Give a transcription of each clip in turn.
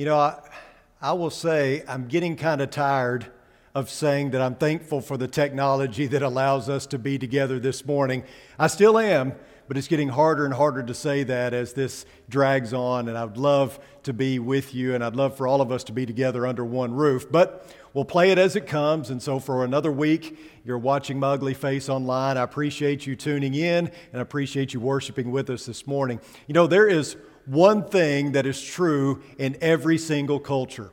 You know, I, I will say I'm getting kind of tired of saying that I'm thankful for the technology that allows us to be together this morning. I still am, but it's getting harder and harder to say that as this drags on. And I'd love to be with you, and I'd love for all of us to be together under one roof. But we'll play it as it comes. And so, for another week, you're watching my ugly face online. I appreciate you tuning in, and I appreciate you worshiping with us this morning. You know, there is one thing that is true in every single culture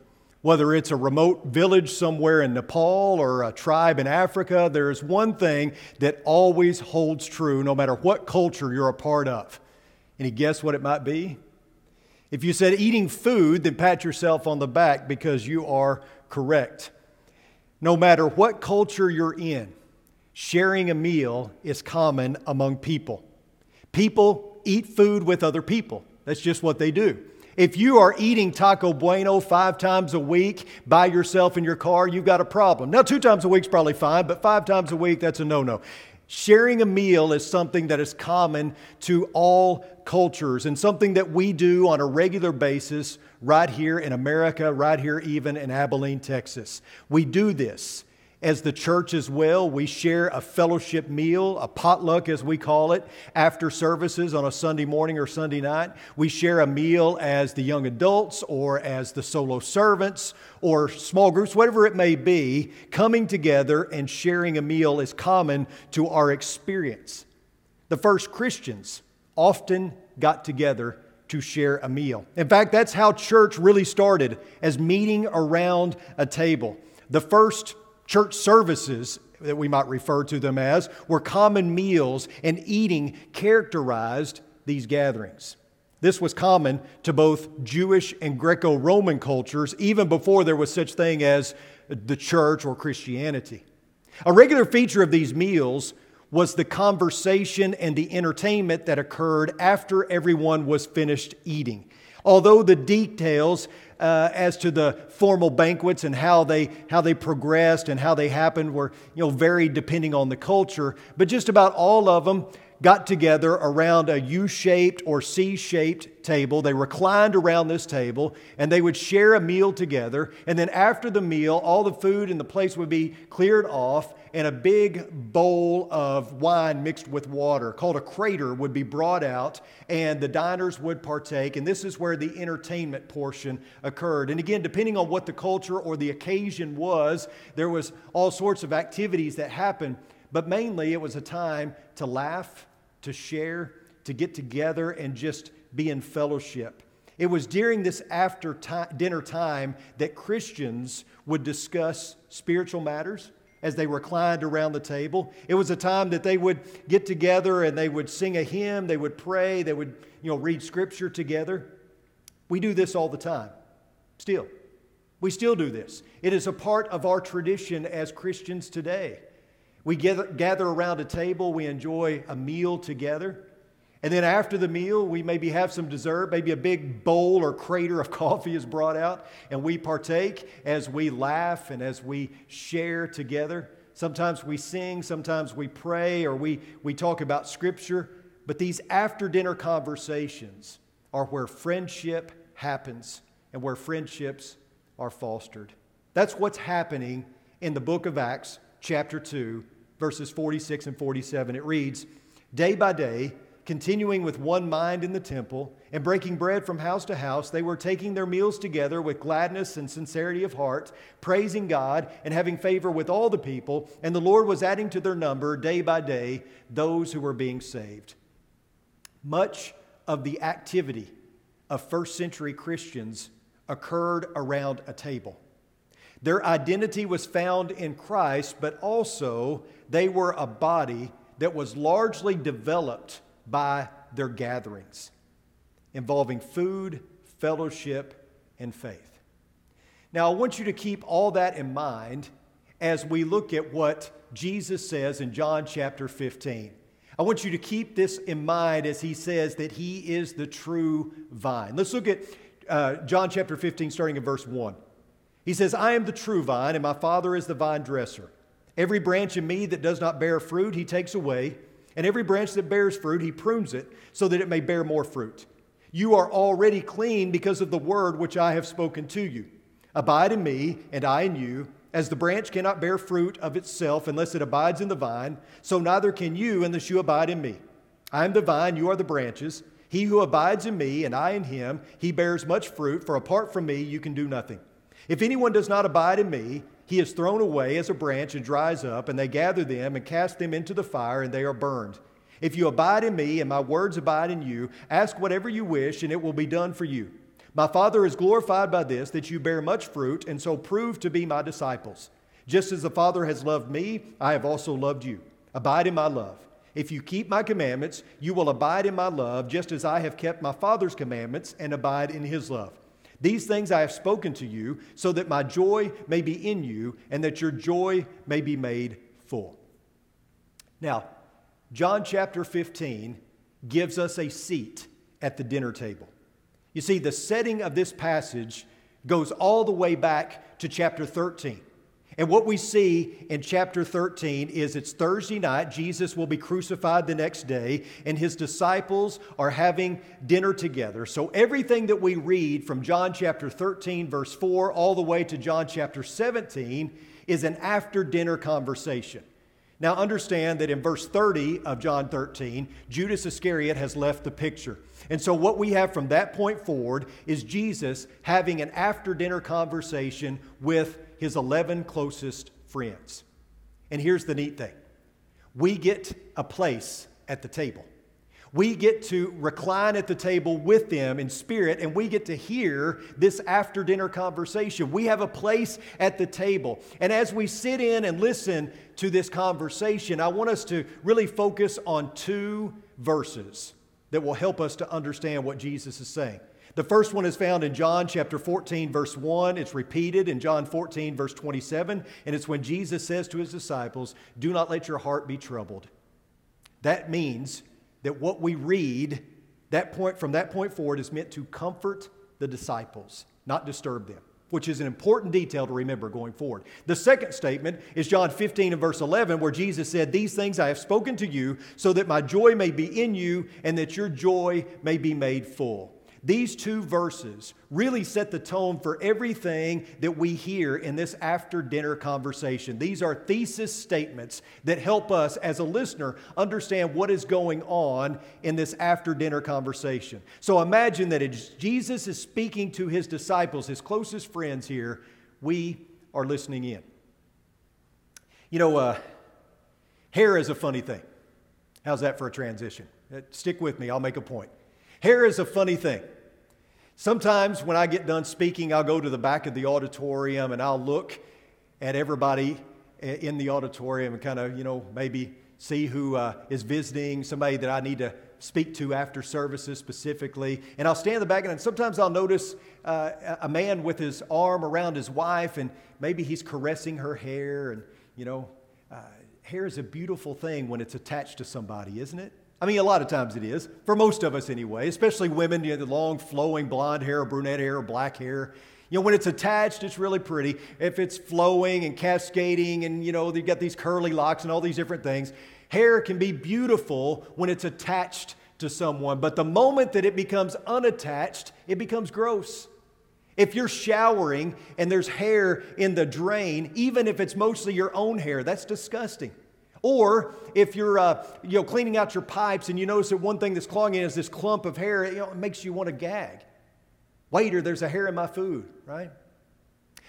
whether it's a remote village somewhere in Nepal or a tribe in Africa, there is one thing that always holds true no matter what culture you're a part of. Any guess what it might be? If you said eating food, then pat yourself on the back because you are correct. No matter what culture you're in, sharing a meal is common among people. People eat food with other people, that's just what they do. If you are eating Taco Bueno five times a week by yourself in your car, you've got a problem. Now, two times a week is probably fine, but five times a week, that's a no no. Sharing a meal is something that is common to all cultures and something that we do on a regular basis right here in America, right here even in Abilene, Texas. We do this as the church as well. We share a fellowship meal, a potluck as we call it, after services on a Sunday morning or Sunday night. We share a meal as the young adults or as the solo servants or small groups, whatever it may be. Coming together and sharing a meal is common to our experience. The first Christians often got together to share a meal. In fact, that's how church really started as meeting around a table. The first Church services, that we might refer to them as, were common meals, and eating characterized these gatherings. This was common to both Jewish and Greco Roman cultures, even before there was such thing as the church or Christianity. A regular feature of these meals was the conversation and the entertainment that occurred after everyone was finished eating. Although the details uh, as to the formal banquets and how they, how they progressed and how they happened were you know, varied depending on the culture, but just about all of them got together around a U shaped or C shaped table. They reclined around this table and they would share a meal together. And then after the meal, all the food in the place would be cleared off and a big bowl of wine mixed with water called a krater would be brought out and the diners would partake. And this is where the entertainment portion occurred. And again, depending on what the culture or the occasion was, there was all sorts of activities that happened. But mainly, it was a time to laugh, to share, to get together, and just be in fellowship. It was during this after dinner time that Christians would discuss spiritual matters as they reclined around the table. It was a time that they would get together and they would sing a hymn, they would pray, they would you know, read scripture together. We do this all the time, still. We still do this. It is a part of our tradition as Christians today. We gather, gather around a table, we enjoy a meal together. And then after the meal, we maybe have some dessert, maybe a big bowl or krater of coffee is brought out, and we partake as we laugh and as we share together. Sometimes we sing, sometimes we pray, or we, we talk about Scripture. But these after dinner conversations are where friendship happens and where friendships are fostered. That's what's happening in the book of Acts, chapter 2, verses 46 and 47. It reads Day by day, continuing with one mind in the temple and breaking bread from house to house, they were taking their meals together with gladness and sincerity of heart, praising God and having favor with all the people. And the Lord was adding to their number day by day those who were being saved. Much of the activity of first century Christians occurred around a table. Their identity was found in Christ, but also they were a body that was largely developed by their gatherings involving food, fellowship, and faith. Now, I want you to keep all that in mind as we look at what Jesus says in John chapter 15. I want you to keep this in mind as he says that he is the true vine. Let's look at uh, John chapter 15, starting in verse 1. He says, I am the true vine, and my Father is the vine dresser. Every branch in me that does not bear fruit, he takes away, and every branch that bears fruit, he prunes it so that it may bear more fruit. You are already clean because of the word which I have spoken to you. Abide in me, and I in you. As the branch cannot bear fruit of itself unless it abides in the vine, so neither can you unless you abide in me. I am the vine, you are the branches. He who abides in me, and I in him, he bears much fruit, for apart from me you can do nothing. If anyone does not abide in me, he is thrown away as a branch and dries up, and they gather them and cast them into the fire, and they are burned. If you abide in me and my words abide in you, ask whatever you wish, and it will be done for you. My Father is glorified by this, that you bear much fruit, and so prove to be my disciples. Just as the Father has loved me, I have also loved you. Abide in my love. If you keep my commandments, you will abide in my love, just as I have kept my Father's commandments and abide in his love. These things I have spoken to you, so that my joy may be in you, and that your joy may be made full. Now, John chapter 15 gives us a seat at the dinner table. You see, the setting of this passage goes all the way back to chapter 13. And what we see in chapter 13 is it's Thursday night. Jesus will be crucified the next day, and his disciples are having dinner together. So, everything that we read from John chapter 13, verse 4, all the way to John chapter 17 is an after dinner conversation. Now, understand that in verse 30 of John 13, Judas Iscariot has left the picture. And so, what we have from that point forward is Jesus having an after dinner conversation with his 11 closest friends. And here's the neat thing we get a place at the table. We get to recline at the table with them in spirit, and we get to hear this after dinner conversation. We have a place at the table. And as we sit in and listen to this conversation, I want us to really focus on two verses that will help us to understand what Jesus is saying. The first one is found in John chapter 14, verse 1. It's repeated in John 14, verse 27. And it's when Jesus says to his disciples, Do not let your heart be troubled. That means that what we read, that point from that point forward, is meant to comfort the disciples, not disturb them, which is an important detail to remember going forward. The second statement is John 15 and verse 11, where Jesus said, These things I have spoken to you, so that my joy may be in you, and that your joy may be made full. These two verses really set the tone for everything that we hear in this after dinner conversation. These are thesis statements that help us as a listener understand what is going on in this after dinner conversation. So imagine that Jesus is speaking to his disciples, his closest friends here, we are listening in. You know, uh, hair is a funny thing. How's that for a transition? Uh, stick with me, I'll make a point. Hair is a funny thing. Sometimes when I get done speaking, I'll go to the back of the auditorium and I'll look at everybody in the auditorium and kind of, you know, maybe see who uh, is visiting, somebody that I need to speak to after services specifically. And I'll stand in the back and sometimes I'll notice uh, a man with his arm around his wife and maybe he's caressing her hair. And, you know, uh, hair is a beautiful thing when it's attached to somebody, isn't it? I mean, a lot of times it is, for most of us anyway, especially women, you know, the long flowing blonde hair brunette hair black hair. You know, when it's attached, it's really pretty. If it's flowing and cascading and, you know, you've got these curly locks and all these different things, hair can be beautiful when it's attached to someone. But the moment that it becomes unattached, it becomes gross. If you're showering and there's hair in the drain, even if it's mostly your own hair, that's disgusting. Or if you're uh, you know, cleaning out your pipes and you notice that one thing that's clogging is this clump of hair, you know, it makes you want to gag. Waiter, there's a hair in my food, right?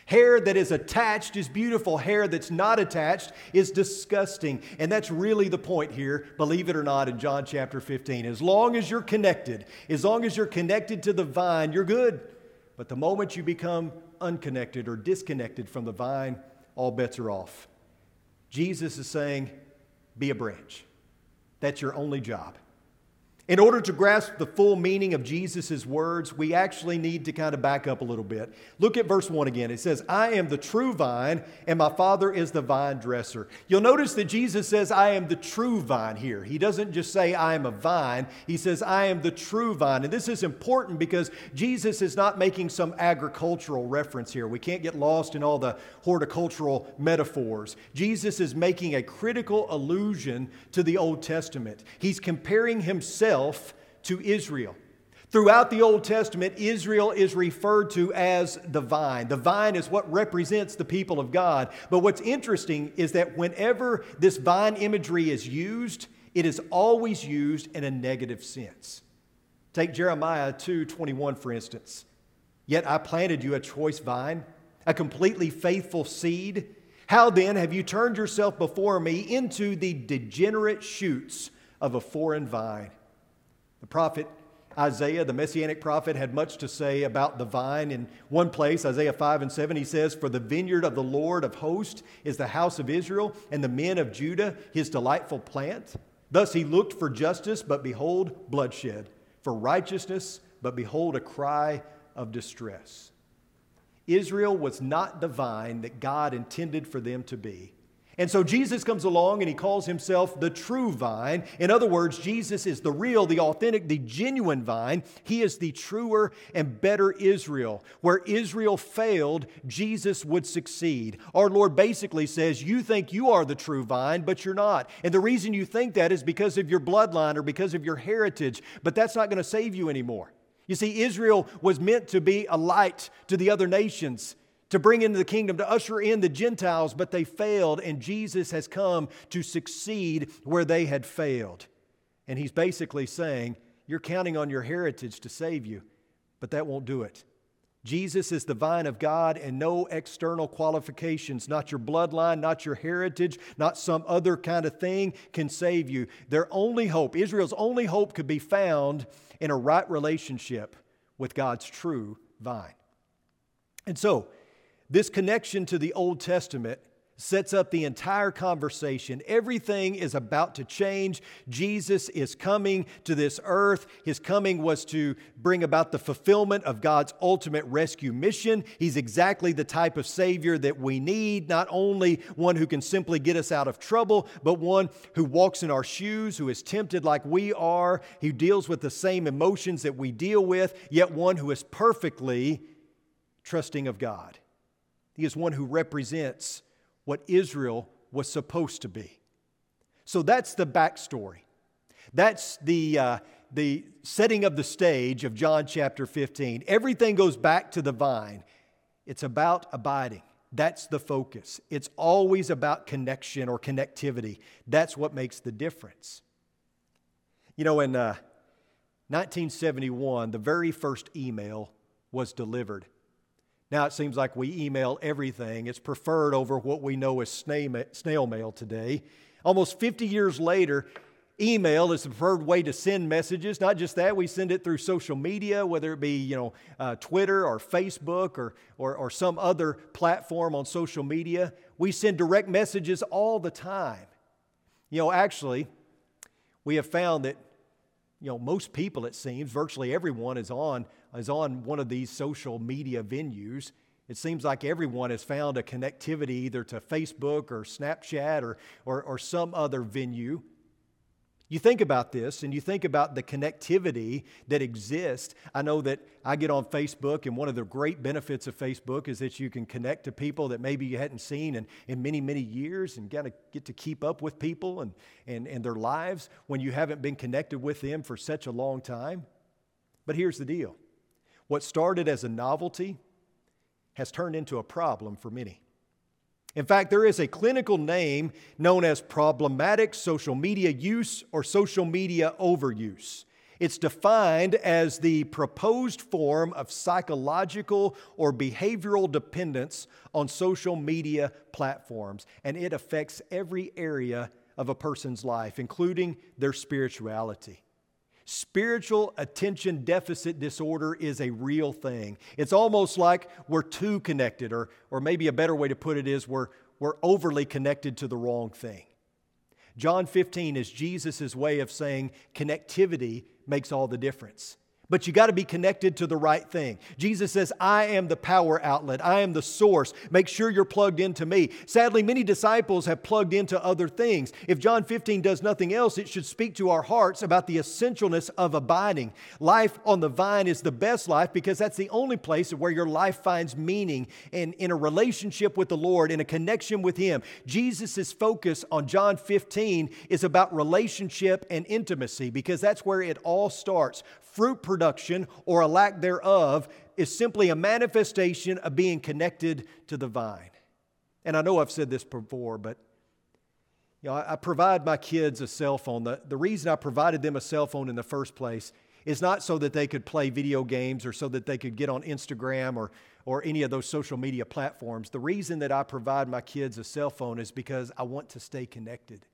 Hair that is attached is beautiful. Hair that's not attached is disgusting. And that's really the point here, believe it or not, in John chapter 15. As long as you're connected, as long as you're connected to the vine, you're good. But the moment you become unconnected or disconnected from the vine, all bets are off. Jesus is saying, be a branch. That's your only job. In order to grasp the full meaning of Jesus' words, we actually need to kind of back up a little bit. Look at verse 1 again. It says, I am the true vine, and my Father is the vine dresser. You'll notice that Jesus says, I am the true vine here. He doesn't just say, I am a vine. He says, I am the true vine. And this is important because Jesus is not making some agricultural reference here. We can't get lost in all the horticultural metaphors. Jesus is making a critical allusion to the Old Testament. He's comparing himself himself to Israel. Throughout the Old Testament, Israel is referred to as the vine. The vine is what represents the people of God. But what's interesting is that whenever this vine imagery is used, it is always used in a negative sense. Take Jeremiah 2:21 for instance. Yet I planted you a choice vine, a completely faithful seed. How then have you turned yourself before me into the degenerate shoots of a foreign vine? The prophet Isaiah, the messianic prophet, had much to say about the vine. In one place, Isaiah 5 and 7, he says, For the vineyard of the Lord of hosts is the house of Israel, and the men of Judah his delightful plant. Thus he looked for justice, but behold, bloodshed, for righteousness, but behold, a cry of distress. Israel was not the vine that God intended for them to be. And so Jesus comes along and he calls himself the true vine. In other words, Jesus is the real, the authentic, the genuine vine. He is the truer and better Israel. Where Israel failed, Jesus would succeed. Our Lord basically says, You think you are the true vine, but you're not. And the reason you think that is because of your bloodline or because of your heritage, but that's not going to save you anymore. You see, Israel was meant to be a light to the other nations to bring into the kingdom, to usher in the Gentiles, but they failed, and Jesus has come to succeed where they had failed. And he's basically saying, You're counting on your heritage to save you, but that won't do it. Jesus is the vine of God, and no external qualifications, not your bloodline, not your heritage, not some other kind of thing, can save you. Their only hope, Israel's only hope, could be found in a right relationship with God's true vine. And so, this connection to the Old Testament sets up the entire conversation. Everything is about to change. Jesus is coming to this earth. His coming was to bring about the fulfillment of God's ultimate rescue mission. He's exactly the type of Savior that we need, not only one who can simply get us out of trouble, but one who walks in our shoes, who is tempted like we are, who deals with the same emotions that we deal with, yet one who is perfectly trusting of God. He is one who represents what Israel was supposed to be. So that's the backstory. That's the, uh, the setting of the stage of John chapter 15. Everything goes back to the vine. It's about abiding. That's the focus. It's always about connection or connectivity. That's what makes the difference. You know, in uh, 1971, the very first email was delivered now it seems like we email everything. It's preferred over what we know as snail mail today. Almost 50 years later, email is the preferred way to send messages. Not just that, we send it through social media, whether it be you know uh, Twitter or Facebook or, or, or some other platform on social media. We send direct messages all the time. You know, actually, we have found that you know most people, it seems, virtually everyone is on is on one of these social media venues, it seems like everyone has found a connectivity either to Facebook or Snapchat or, or, or, some other venue. You think about this and you think about the connectivity that exists. I know that I get on Facebook, and one of the great benefits of Facebook is that you can connect to people that maybe you hadn't seen in, in many, many years and gotta get to keep up with people and, and, and their lives when you haven't been connected with them for such a long time. But here's the deal what started as a novelty has turned into a problem for many. In fact, there is a clinical name known as problematic social media use or social media overuse. It's defined as the proposed form of psychological or behavioral dependence on social media platforms, and it affects every area of a person's life, including their spirituality. Spiritual attention deficit disorder is a real thing. It's almost like we're too connected, or, or maybe a better way to put it is we're, we're overly connected to the wrong thing. John 15 is Jesus' way of saying connectivity makes all the difference. But you got to be connected to the right thing. Jesus says, I am the power outlet. I am the source. Make sure you're plugged into me. Sadly, many disciples have plugged into other things. If John 15 does nothing else, it should speak to our hearts about the essentialness of abiding. Life on the vine is the best life because that's the only place where your life finds meaning and in a relationship with the Lord, in a connection with Him. Jesus' focus on John 15 is about relationship and intimacy because that's where it all starts. Fruit production or a lack thereof is simply a manifestation of being connected to the vine. And I know I've said this before, but you know, I, I provide my kids a cell phone. The, the reason I provided them a cell phone in the first place is not so that they could play video games or so that they could get on Instagram or, or any of those social media platforms. The reason that I provide my kids a cell phone is because I want to stay connected.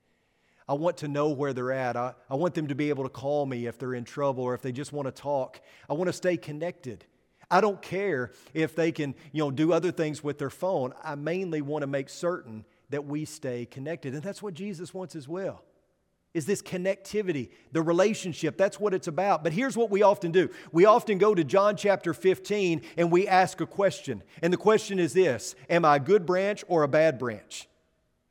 I want to know where they're at. I, I want them to be able to call me if they're in trouble or if they just want to talk. I want to stay connected. I don't care if they can, you know, do other things with their phone. I mainly want to make certain that we stay connected. And that's what Jesus wants as well. Is this connectivity, the relationship. That's what it's about. But here's what we often do. We often go to John chapter 15 and we ask a question. And the question is this Am I a good branch or a bad branch?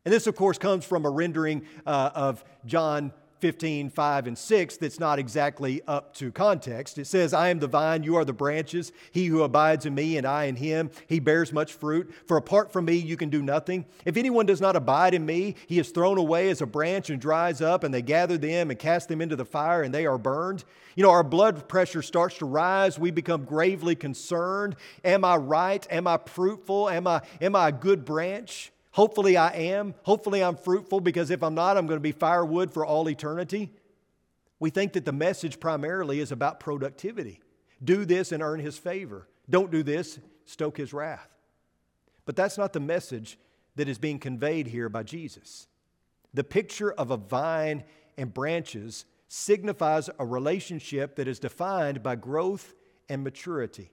And this, of course, comes from a rendering uh, of John 15, 5, and 6 that's not exactly up to context. It says, I am the vine, you are the branches. He who abides in me and I in him, he bears much fruit. For apart from me, you can do nothing. If anyone does not abide in me, he is thrown away as a branch and dries up, and they gather them and cast them into the fire, and they are burned. You know, our blood pressure starts to rise. We become gravely concerned. Am I right? Am I fruitful? Am I, am I a good branch? Hopefully, I am. Hopefully, I'm fruitful because if I'm not, I'm going to be firewood for all eternity. We think that the message primarily is about productivity. Do this and earn his favor. Don't do this, stoke his wrath. But that's not the message that is being conveyed here by Jesus. The picture of a vine and branches signifies a relationship that is defined by growth and maturity.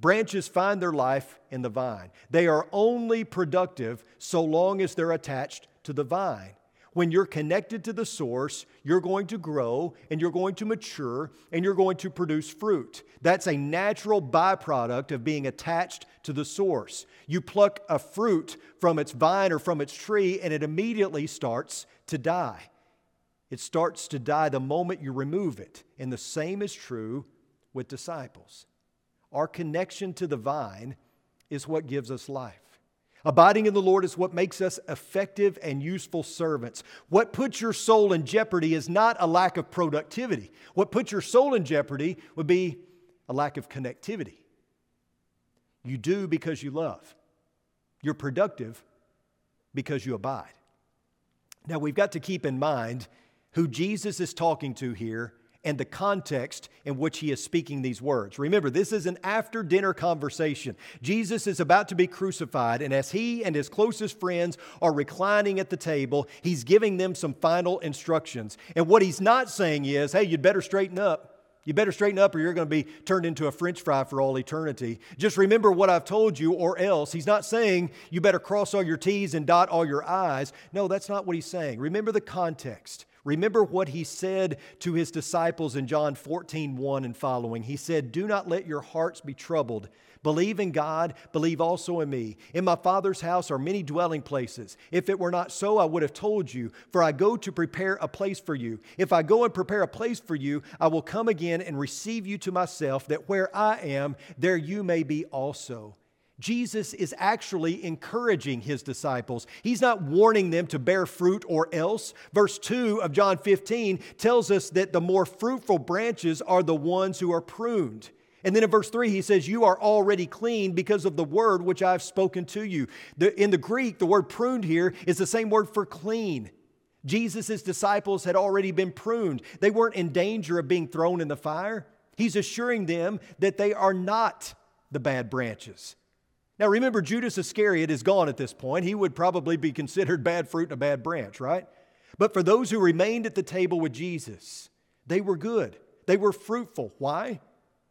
Branches find their life in the vine. They are only productive so long as they're attached to the vine. When you're connected to the source, you're going to grow and you're going to mature and you're going to produce fruit. That's a natural byproduct of being attached to the source. You pluck a fruit from its vine or from its tree and it immediately starts to die. It starts to die the moment you remove it. And the same is true with disciples. Our connection to the vine is what gives us life. Abiding in the Lord is what makes us effective and useful servants. What puts your soul in jeopardy is not a lack of productivity. What puts your soul in jeopardy would be a lack of connectivity. You do because you love, you're productive because you abide. Now, we've got to keep in mind who Jesus is talking to here and the context in which he is speaking these words. Remember, this is an after dinner conversation. Jesus is about to be crucified, and as he and his closest friends are reclining at the table, he's giving them some final instructions. And what he's not saying is, hey, you'd better straighten up. You better straighten up or you're going to be turned into a french fry for all eternity. Just remember what I've told you, or else. He's not saying you better cross all your T's and dot all your I's. No, that's not what he's saying. Remember the context. Remember what he said to his disciples in John 14, 1 and following. He said, Do not let your hearts be troubled. Believe in God, believe also in me. In my Father's house are many dwelling places. If it were not so, I would have told you, for I go to prepare a place for you. If I go and prepare a place for you, I will come again and receive you to myself, that where I am, there you may be also. Jesus is actually encouraging his disciples. He's not warning them to bear fruit or else. Verse 2 of John 15 tells us that the more fruitful branches are the ones who are pruned. And then in verse 3, he says, You are already clean because of the word which I've spoken to you. The, in the Greek, the word pruned here is the same word for clean. Jesus' disciples had already been pruned, they weren't in danger of being thrown in the fire. He's assuring them that they are not the bad branches. Now remember, Judas Iscariot is gone at this point. He would probably be considered bad fruit and a bad branch, right? But for those who remained at the table with Jesus, they were good. They were fruitful. Why?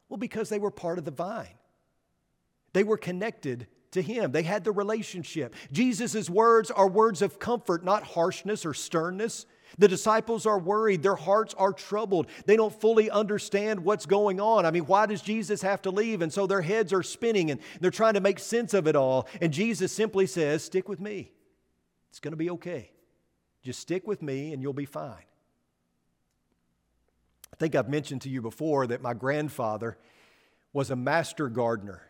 Well, because they were part of the vine. They were connected to him. They had the relationship. Jesus' words are words of comfort, not harshness or sternness. The disciples are worried. Their hearts are troubled. They don't fully understand what's going on. I mean, why does Jesus have to leave? And so their heads are spinning and they're trying to make sense of it all. And Jesus simply says, Stick with me. It's going to be okay. Just stick with me and you'll be fine. I think I've mentioned to you before that my grandfather was a master gardener.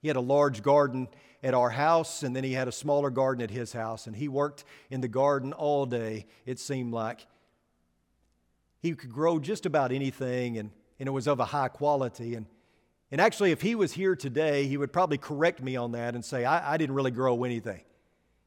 He had a large garden at our house, and then he had a smaller garden at his house, and he worked in the garden all day, it seemed like. He could grow just about anything, and and it was of a high quality. And, and actually, if he was here today, he would probably correct me on that and say, I, I didn't really grow anything.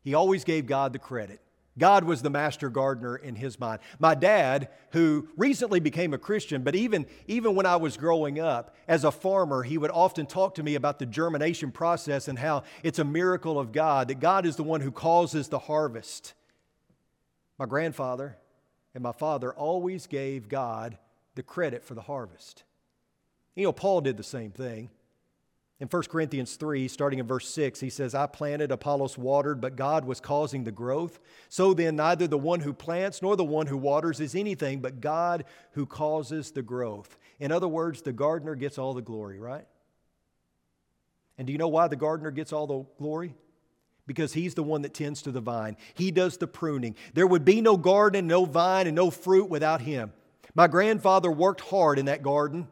He always gave God the credit. God was the master gardener in his mind. My dad, who recently became a Christian, but even, even when I was growing up as a farmer, he would often talk to me about the germination process and how it's a miracle of God, that God is the one who causes the harvest. My grandfather and my father always gave God the credit for the harvest. You know, Paul did the same thing. In 1 Corinthians 3, starting in verse 6, he says, I planted, Apollos watered, but God was causing the growth. So then, neither the one who plants nor the one who waters is anything, but God who causes the growth. In other words, the gardener gets all the glory, right? And do you know why the gardener gets all the glory? Because he's the one that tends to the vine. He does the pruning. There would be no garden, no vine, and no fruit without him. My grandfather worked hard in that garden.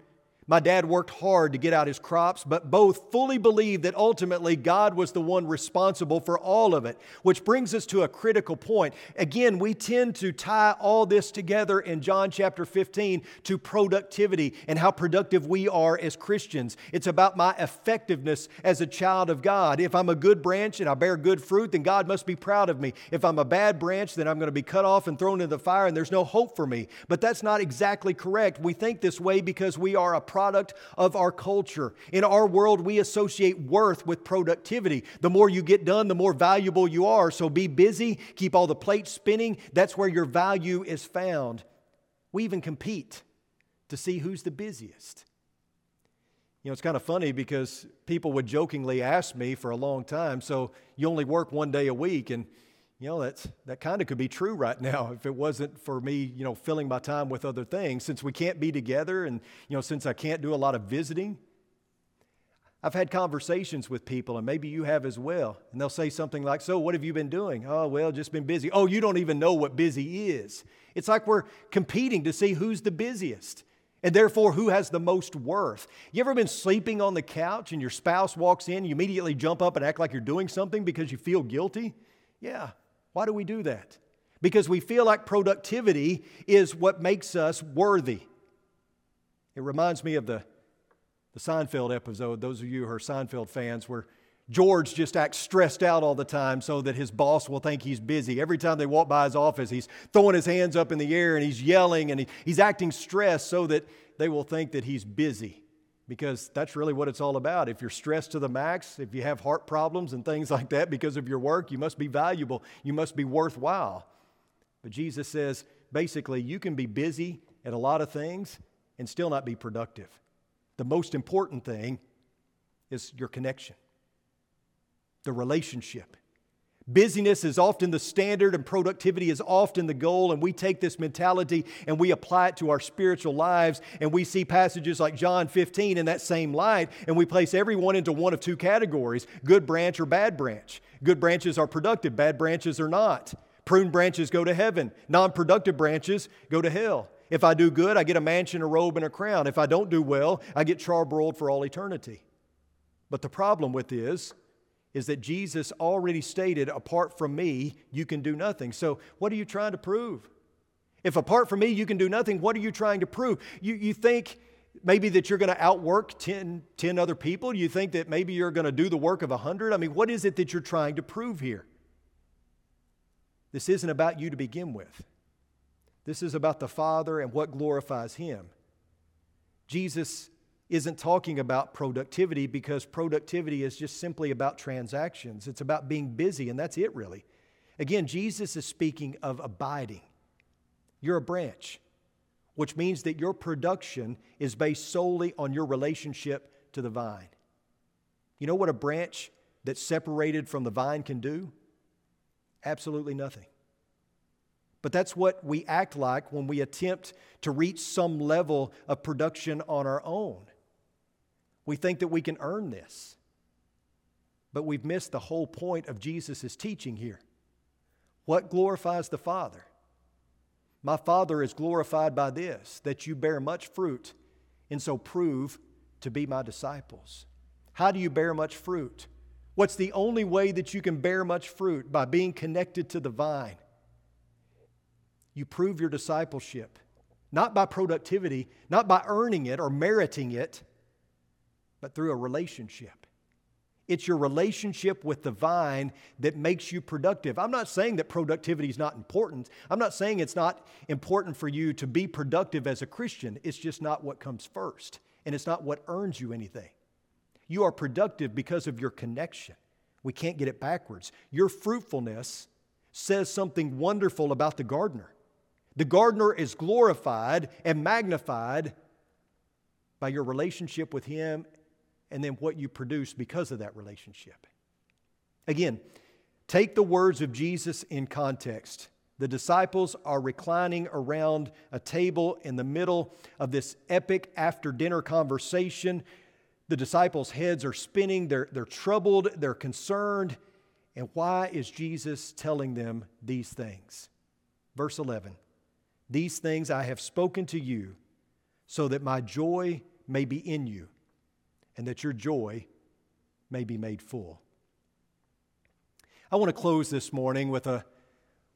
My dad worked hard to get out his crops, but both fully believed that ultimately God was the one responsible for all of it, which brings us to a critical point. Again, we tend to tie all this together in John chapter 15 to productivity and how productive we are as Christians. It's about my effectiveness as a child of God. If I'm a good branch and I bear good fruit, then God must be proud of me. If I'm a bad branch, then I'm going to be cut off and thrown into the fire and there's no hope for me. But that's not exactly correct. We think this way because we are a product of our culture. In our world, we associate worth with productivity. The more you get done, the more valuable you are. So be busy, keep all the plates spinning. That's where your value is found. We even compete to see who's the busiest. You know, it's kind of funny because people would jokingly ask me for a long time, so you only work one day a week. And you know, that's, that kind of could be true right now if it wasn't for me, you know, filling my time with other things. Since we can't be together and, you know, since I can't do a lot of visiting, I've had conversations with people, and maybe you have as well. And they'll say something like, So, what have you been doing? Oh, well, just been busy. Oh, you don't even know what busy is. It's like we're competing to see who's the busiest and therefore who has the most worth. You ever been sleeping on the couch and your spouse walks in, you immediately jump up and act like you're doing something because you feel guilty? Yeah, why do we do that? Because we feel like productivity is what makes us worthy. It reminds me of the, the Seinfeld episode, those of you who are Seinfeld fans, where George just acts stressed out all the time so that his boss will think he's busy. Every time they walk by his office, he's throwing his hands up in the air and he's yelling and he, he's acting stressed so that they will think that he's busy because that's really what it's all about. If you're stressed to the max, if you have heart problems and things like that because of your work, you must be valuable, you must be worthwhile. But Jesus says basically, you can be busy at a lot of things and still not be productive. The most important thing is your connection, the relationship. Busyness is often the standard and productivity is often the goal. And we take this mentality and we apply it to our spiritual lives. And we see passages like John 15 in that same light. And we place everyone into one of two categories good branch or bad branch. Good branches are productive, bad branches are not. Prune branches go to heaven, non productive branches go to hell. If I do good, I get a mansion, a robe, and a crown. If I don't do well, I get charbroiled for all eternity. But the problem with this is that Jesus already stated, apart from me, you can do nothing. So, what are you trying to prove? If apart from me, you can do nothing, what are you trying to prove? You, you think maybe that you're going to outwork 10, 10 other people? You think that maybe you're going to do the work of 100? I mean, what is it that you're trying to prove here? This isn't about you to begin with. This is about the Father and what glorifies Him. Jesus isn't talking about productivity because productivity is just simply about transactions. It's about being busy, and that's it really. Again, Jesus is speaking of abiding. You're a branch, which means that your production is based solely on your relationship to the vine. You know what a branch that's separated from the vine can do? Absolutely nothing. But that's what we act like when we attempt to reach some level of production on our own. We think that we can earn this. But we've missed the whole point of Jesus' teaching here. What glorifies the Father? My Father is glorified by this, that you bear much fruit, and so prove to be my disciples. How do you bear much fruit? What's the only way that you can bear much fruit? By being connected to the vine. You prove your discipleship not by productivity, not by earning it or meriting it, but through a relationship. It's your relationship with the vine that makes you productive. I'm not saying that productivity is not important. I'm not saying it's not important for you to be productive as a Christian. It's just not what comes first, and it's not what earns you anything. You are productive because of your connection. We can't get it backwards. Your fruitfulness says something wonderful about the gardener. The gardener is glorified and magnified by your relationship with him and then what you produce because of that relationship. Again, take the words of Jesus in context. The disciples are reclining around a table in the middle of this epic after dinner conversation. The disciples' heads are spinning, they're, they're troubled, they're concerned. And why is Jesus telling them these things? Verse 11 These things I have spoken to you so that my joy may be in you and that your joy may be made full. I want to close this morning with a,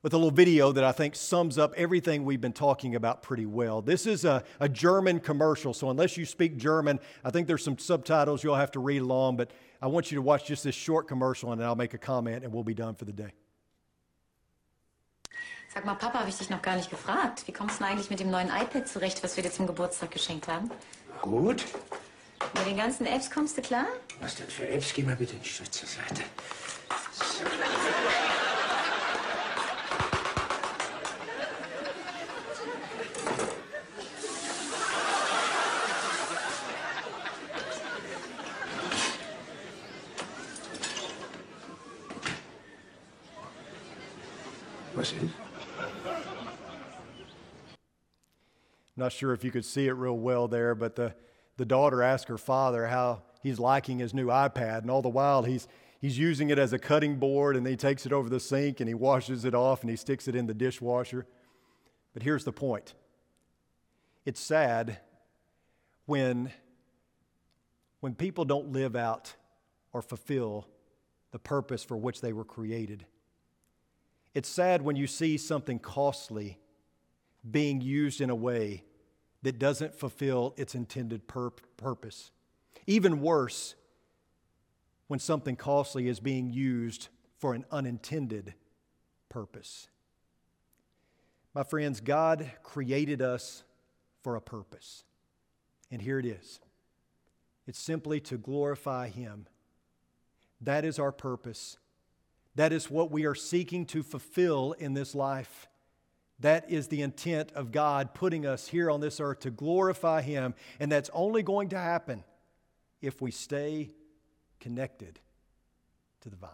with a little video that I think sums up everything we've been talking about pretty well. This is a, a German commercial, so unless you speak German, I think there's some subtitles you'll have to read along, but I want you to watch just this short commercial and then I'll make a comment and we'll be done for the day. Sag mal, Papa, habe ich dich noch gar nicht gefragt. Wie kommst du denn eigentlich mit dem neuen iPad zurecht, was wir dir zum Geburtstag geschenkt haben? Gut. Mit den ganzen Apps kommst du klar? Was denn für Apps? Geh mal bitte ein Stück zur Seite. So. Was ist? Not sure if you could see it real well there, but the, the daughter asked her father how he's liking his new iPad, and all the while he's, he's using it as a cutting board, and he takes it over the sink and he washes it off and he sticks it in the dishwasher. But here's the point it's sad when, when people don't live out or fulfill the purpose for which they were created. It's sad when you see something costly being used in a way that doesn't fulfill its intended pur- purpose. Even worse, when something costly is being used for an unintended purpose. My friends, God created us for a purpose. And here it is it's simply to glorify Him. That is our purpose. That is what we are seeking to fulfill in this life. That is the intent of God putting us here on this earth to glorify Him. And that's only going to happen if we stay connected to the vine.